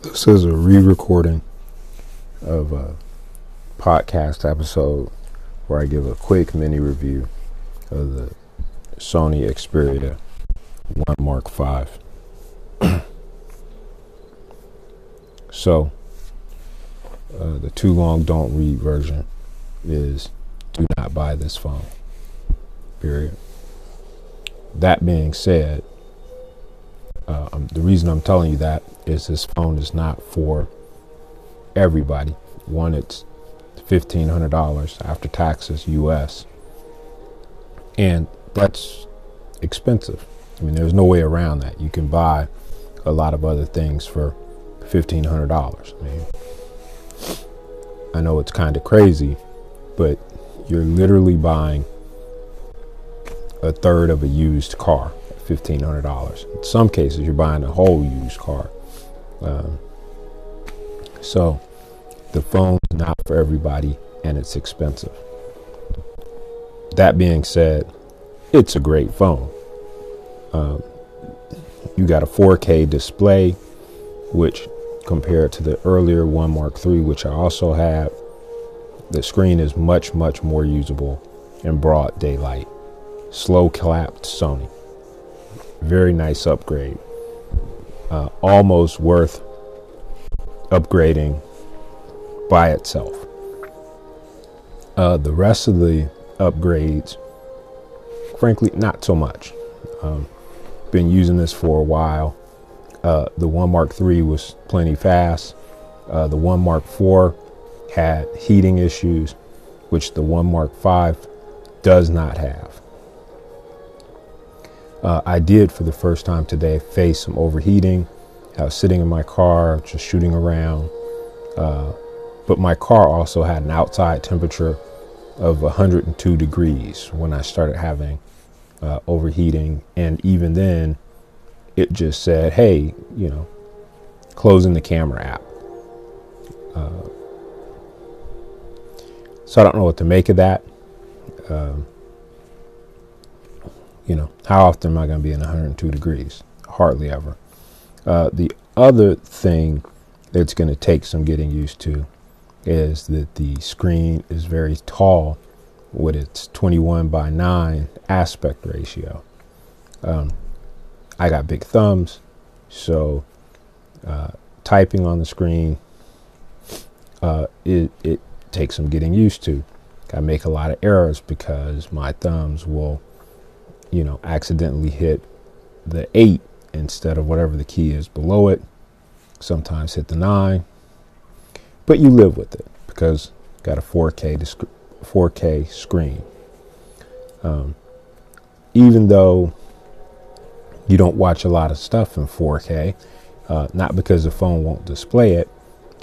This is a re recording of a podcast episode where I give a quick mini review of the Sony Xperia 1 Mark V. so, uh, the too long don't read version is do not buy this phone. Period. That being said, uh, um, the reason I'm telling you that is this phone is not for everybody. One, it's fifteen hundred dollars after taxes, U.S., and that's expensive. I mean, there's no way around that. You can buy a lot of other things for fifteen hundred dollars. I mean, I know it's kind of crazy, but you're literally buying a third of a used car $1,500. In some cases, you're buying a whole used car. Um, so the phone's not for everybody and it's expensive. That being said, it's a great phone. Um, you got a 4K display, which compared to the earlier one Mark III, which I also have, the screen is much, much more usable in broad daylight. Slow clapped Sony. Very nice upgrade. Uh, almost worth upgrading by itself. Uh, the rest of the upgrades, frankly, not so much. Um, been using this for a while. Uh, the one Mark III was plenty fast. Uh, the one Mark IV had heating issues, which the one Mark V does not have. Uh, I did for the first time today face some overheating. I was sitting in my car, just shooting around. Uh, but my car also had an outside temperature of 102 degrees when I started having uh, overheating. And even then, it just said, hey, you know, closing the camera app. Uh, so I don't know what to make of that. Um, you know, how often am I going to be in 102 degrees? Hardly ever. Uh, the other thing that's going to take some getting used to is that the screen is very tall with its 21 by 9 aspect ratio. Um, I got big thumbs, so uh, typing on the screen, uh, it, it takes some getting used to. I make a lot of errors because my thumbs will you know, accidentally hit the eight instead of whatever the key is below it. Sometimes hit the nine, but you live with it because got a 4K disc- 4K screen. Um, even though you don't watch a lot of stuff in 4K, uh, not because the phone won't display it,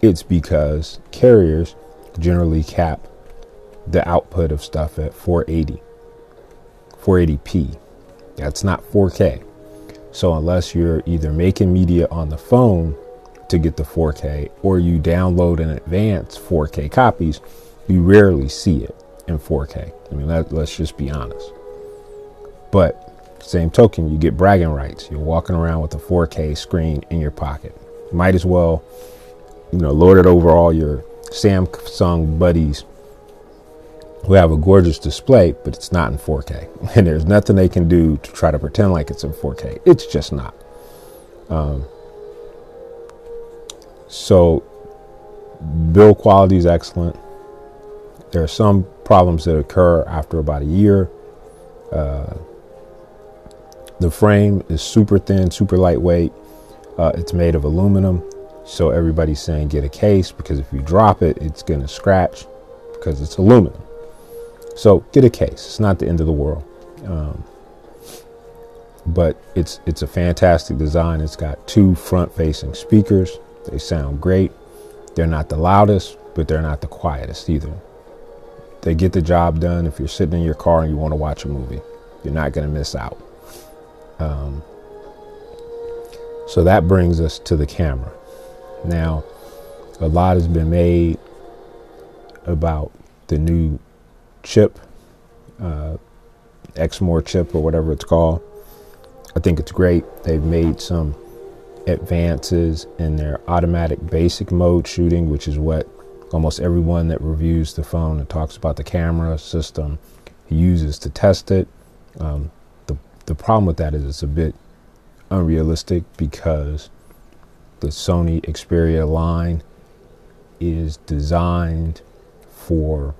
it's because carriers generally cap the output of stuff at 480. 480p. That's not 4K. So unless you're either making media on the phone to get the 4K or you download in advance 4K copies, you rarely see it in 4K. I mean, let, us just be honest. But same token, you get bragging rights. You're walking around with a 4K screen in your pocket. Might as well, you know, lord it over all your Samsung buddies who have a gorgeous display, but it's not in 4K. And there's nothing they can do to try to pretend like it's in 4K. It's just not. Um, so, build quality is excellent. There are some problems that occur after about a year. Uh, the frame is super thin, super lightweight. Uh, it's made of aluminum. So, everybody's saying get a case because if you drop it, it's going to scratch because it's aluminum. So get a case. It's not the end of the world. Um, but it's it's a fantastic design. It's got two front-facing speakers. They sound great. They're not the loudest, but they're not the quietest either. They get the job done. If you're sitting in your car and you want to watch a movie, you're not going to miss out. Um, so that brings us to the camera. Now, a lot has been made about the new chip, uh, Exmor chip or whatever it's called. I think it's great. They've made some advances in their automatic basic mode shooting, which is what almost everyone that reviews the phone and talks about the camera system uses to test it. Um, the the problem with that is it's a bit unrealistic because the Sony Xperia line is designed for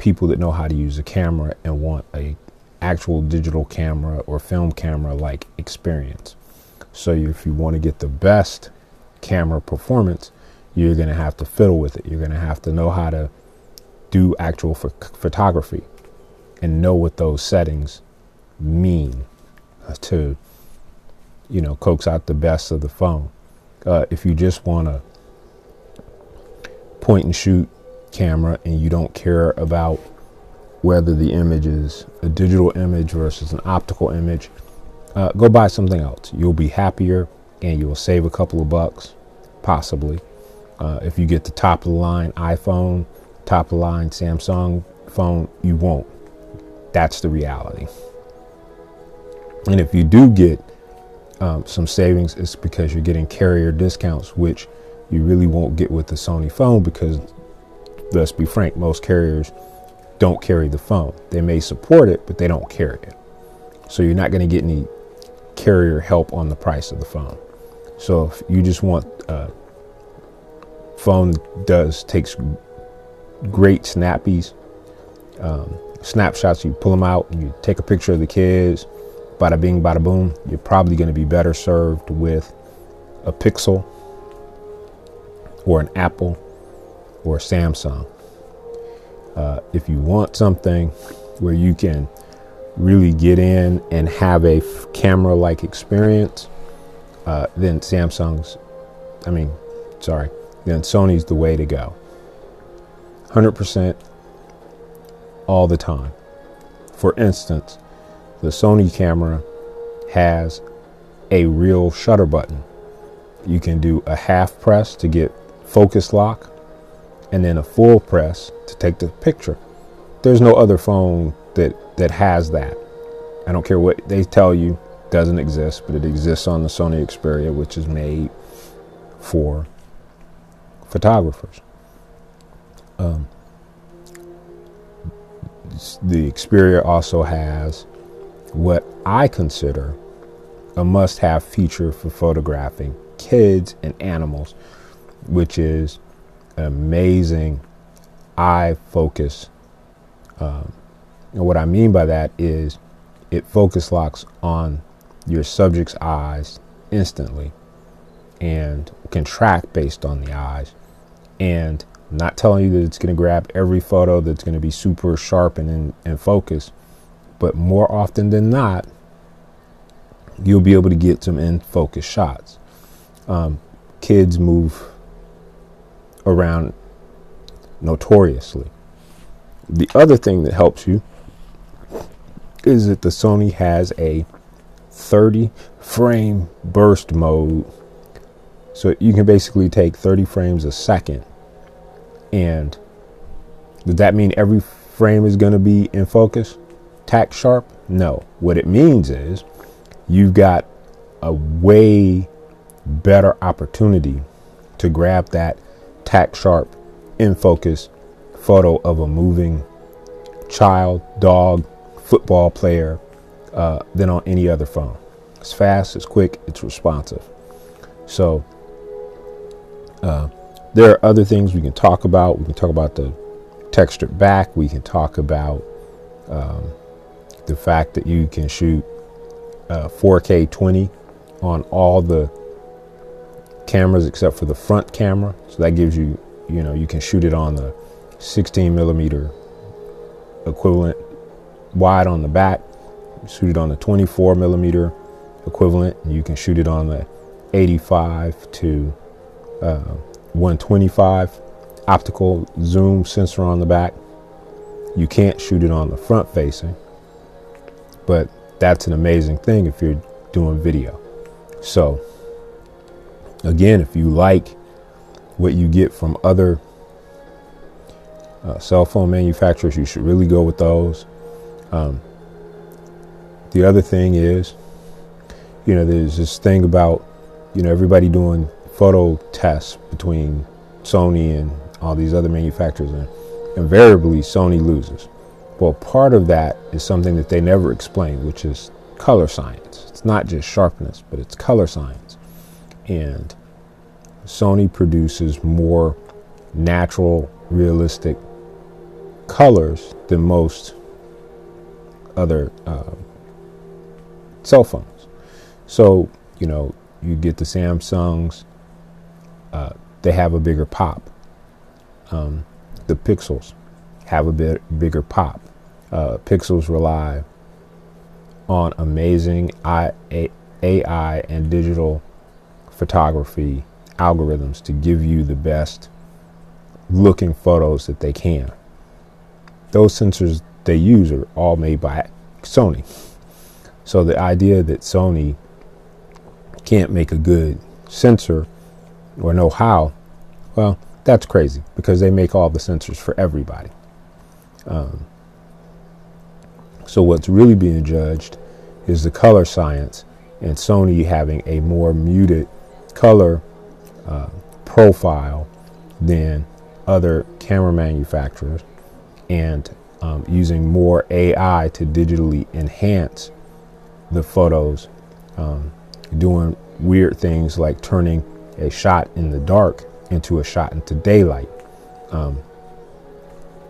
people that know how to use a camera and want a actual digital camera or film camera like experience. So if you want to get the best camera performance, you're going to have to fiddle with it. You're going to have to know how to do actual ph- photography and know what those settings mean to you know coax out the best of the phone. Uh, if you just want to point and shoot camera and you don't care about whether the image is a digital image versus an optical image, uh, go buy something else. You'll be happier and you'll save a couple of bucks, possibly. Uh, if you get the top of the line iPhone, top of the line Samsung phone, you won't. That's the reality. And if you do get um, some savings, it's because you're getting carrier discounts, which you really won't get with the Sony phone because, let's be frank, most carriers don't carry the phone. They may support it, but they don't carry it. So you're not going to get any carrier help on the price of the phone. So if you just want uh, phone does takes great snappies, um, snapshots. You pull them out and you take a picture of the kids. Bada bing, bada boom. You're probably going to be better served with a Pixel or an Apple or Samsung. Uh, if you want something where you can really get in and have a f- camera like experience, uh, then Samsung's, I mean, sorry, then Sony's the way to go. 100% all the time. For instance, the Sony camera has a real shutter button. You can do a half press to get focus lock and then a full press to take the picture. There's no other phone that that has that. I don't care what they tell you, doesn't exist, but it exists on the Sony Xperia which is made for photographers. Um, the Xperia also has what I consider a must have feature for photographing kids and animals, which is amazing eye focus. Um, and what I mean by that is it focus locks on your subject's eyes instantly and can track based on the eyes. And I'm not telling you that it's going to grab every photo that's going to be super sharp and in, in focus, but more often than not, you'll be able to get some in focus shots. Um, kids move around notoriously. The other thing that helps you is that the Sony has a 30 frame burst mode so you can basically take 30 frames a second. And does that mean every frame is going to be in focus? Tack sharp? No. What it means is you've got a way better opportunity to grab that tack sharp in focus photo of a moving child, dog, football player uh, than on any other phone. It's fast, it's quick, it's responsive. So uh, there are other things we can talk about. We can talk about the textured back. We can talk about um, the fact that you can shoot uh, 4K 20 on all the cameras except for the front camera. So that gives you, you know, you can shoot it on the 16 millimeter equivalent wide on the back, shoot it on the 24 millimeter equivalent, and you can shoot it on the 85 to uh, 125 optical zoom sensor on the back. You can't shoot it on the front facing, but that's an amazing thing if you're doing video. So, again, if you like what you get from other uh, cell phone manufacturers, you should really go with those. Um, the other thing is, you know, there's this thing about you know, everybody doing photo tests between Sony and all these other manufacturers, and invariably Sony loses. Well, part of that is something that they never explain, which is color science. It's not just sharpness, but it's color science. And Sony produces more natural, realistic colors than most other uh, cell phones. So, you know, you get the Samsungs, uh, they have a bigger pop. Um, the Pixels have a bit bigger pop. Uh, Pixels rely on amazing AI and digital photography algorithms to give you the best looking photos that they can. Those sensors they use are all made by Sony. So the idea that Sony can't make a good sensor or know how, well, that's crazy because they make all the sensors for everybody. Um, so what's really being judged is the color science and Sony having a more muted color uh, profile than other camera manufacturers and um, using more AI to digitally enhance the photos, um, doing weird things like turning a shot in the dark into a shot into daylight. Um,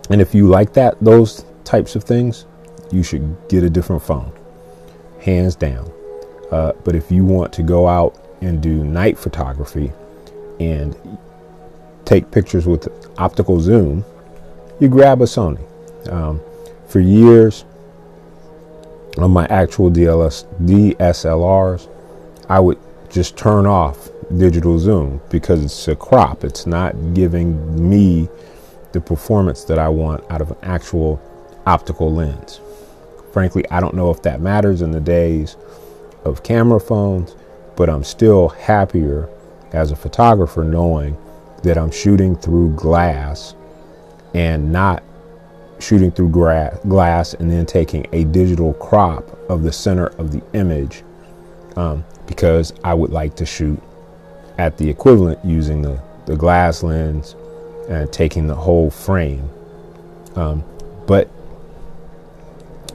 and if you like that, those types of things, you should get a different phone, hands down. Uh, but if you want to go out and do night photography and take pictures with optical zoom, you grab a Sony. Um, for years, on my actual DLS, DSLRs, I would just turn off digital zoom because it's a crop. It's not giving me the performance that I want out of an actual optical lens. Frankly, I don't know if that matters in the days of camera phones, but I'm still happier as a photographer knowing that I'm shooting through glass and not shooting through gra- glass and then taking a digital crop of the center of the image um, because I would like to shoot at the equivalent using the, the glass lens and taking the whole frame. Um, but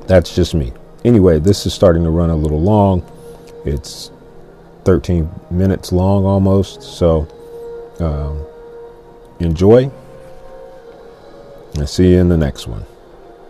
that's just me. Anyway, this is starting to run a little long. It's 13 minutes long almost. So um, enjoy. And see you in the next one.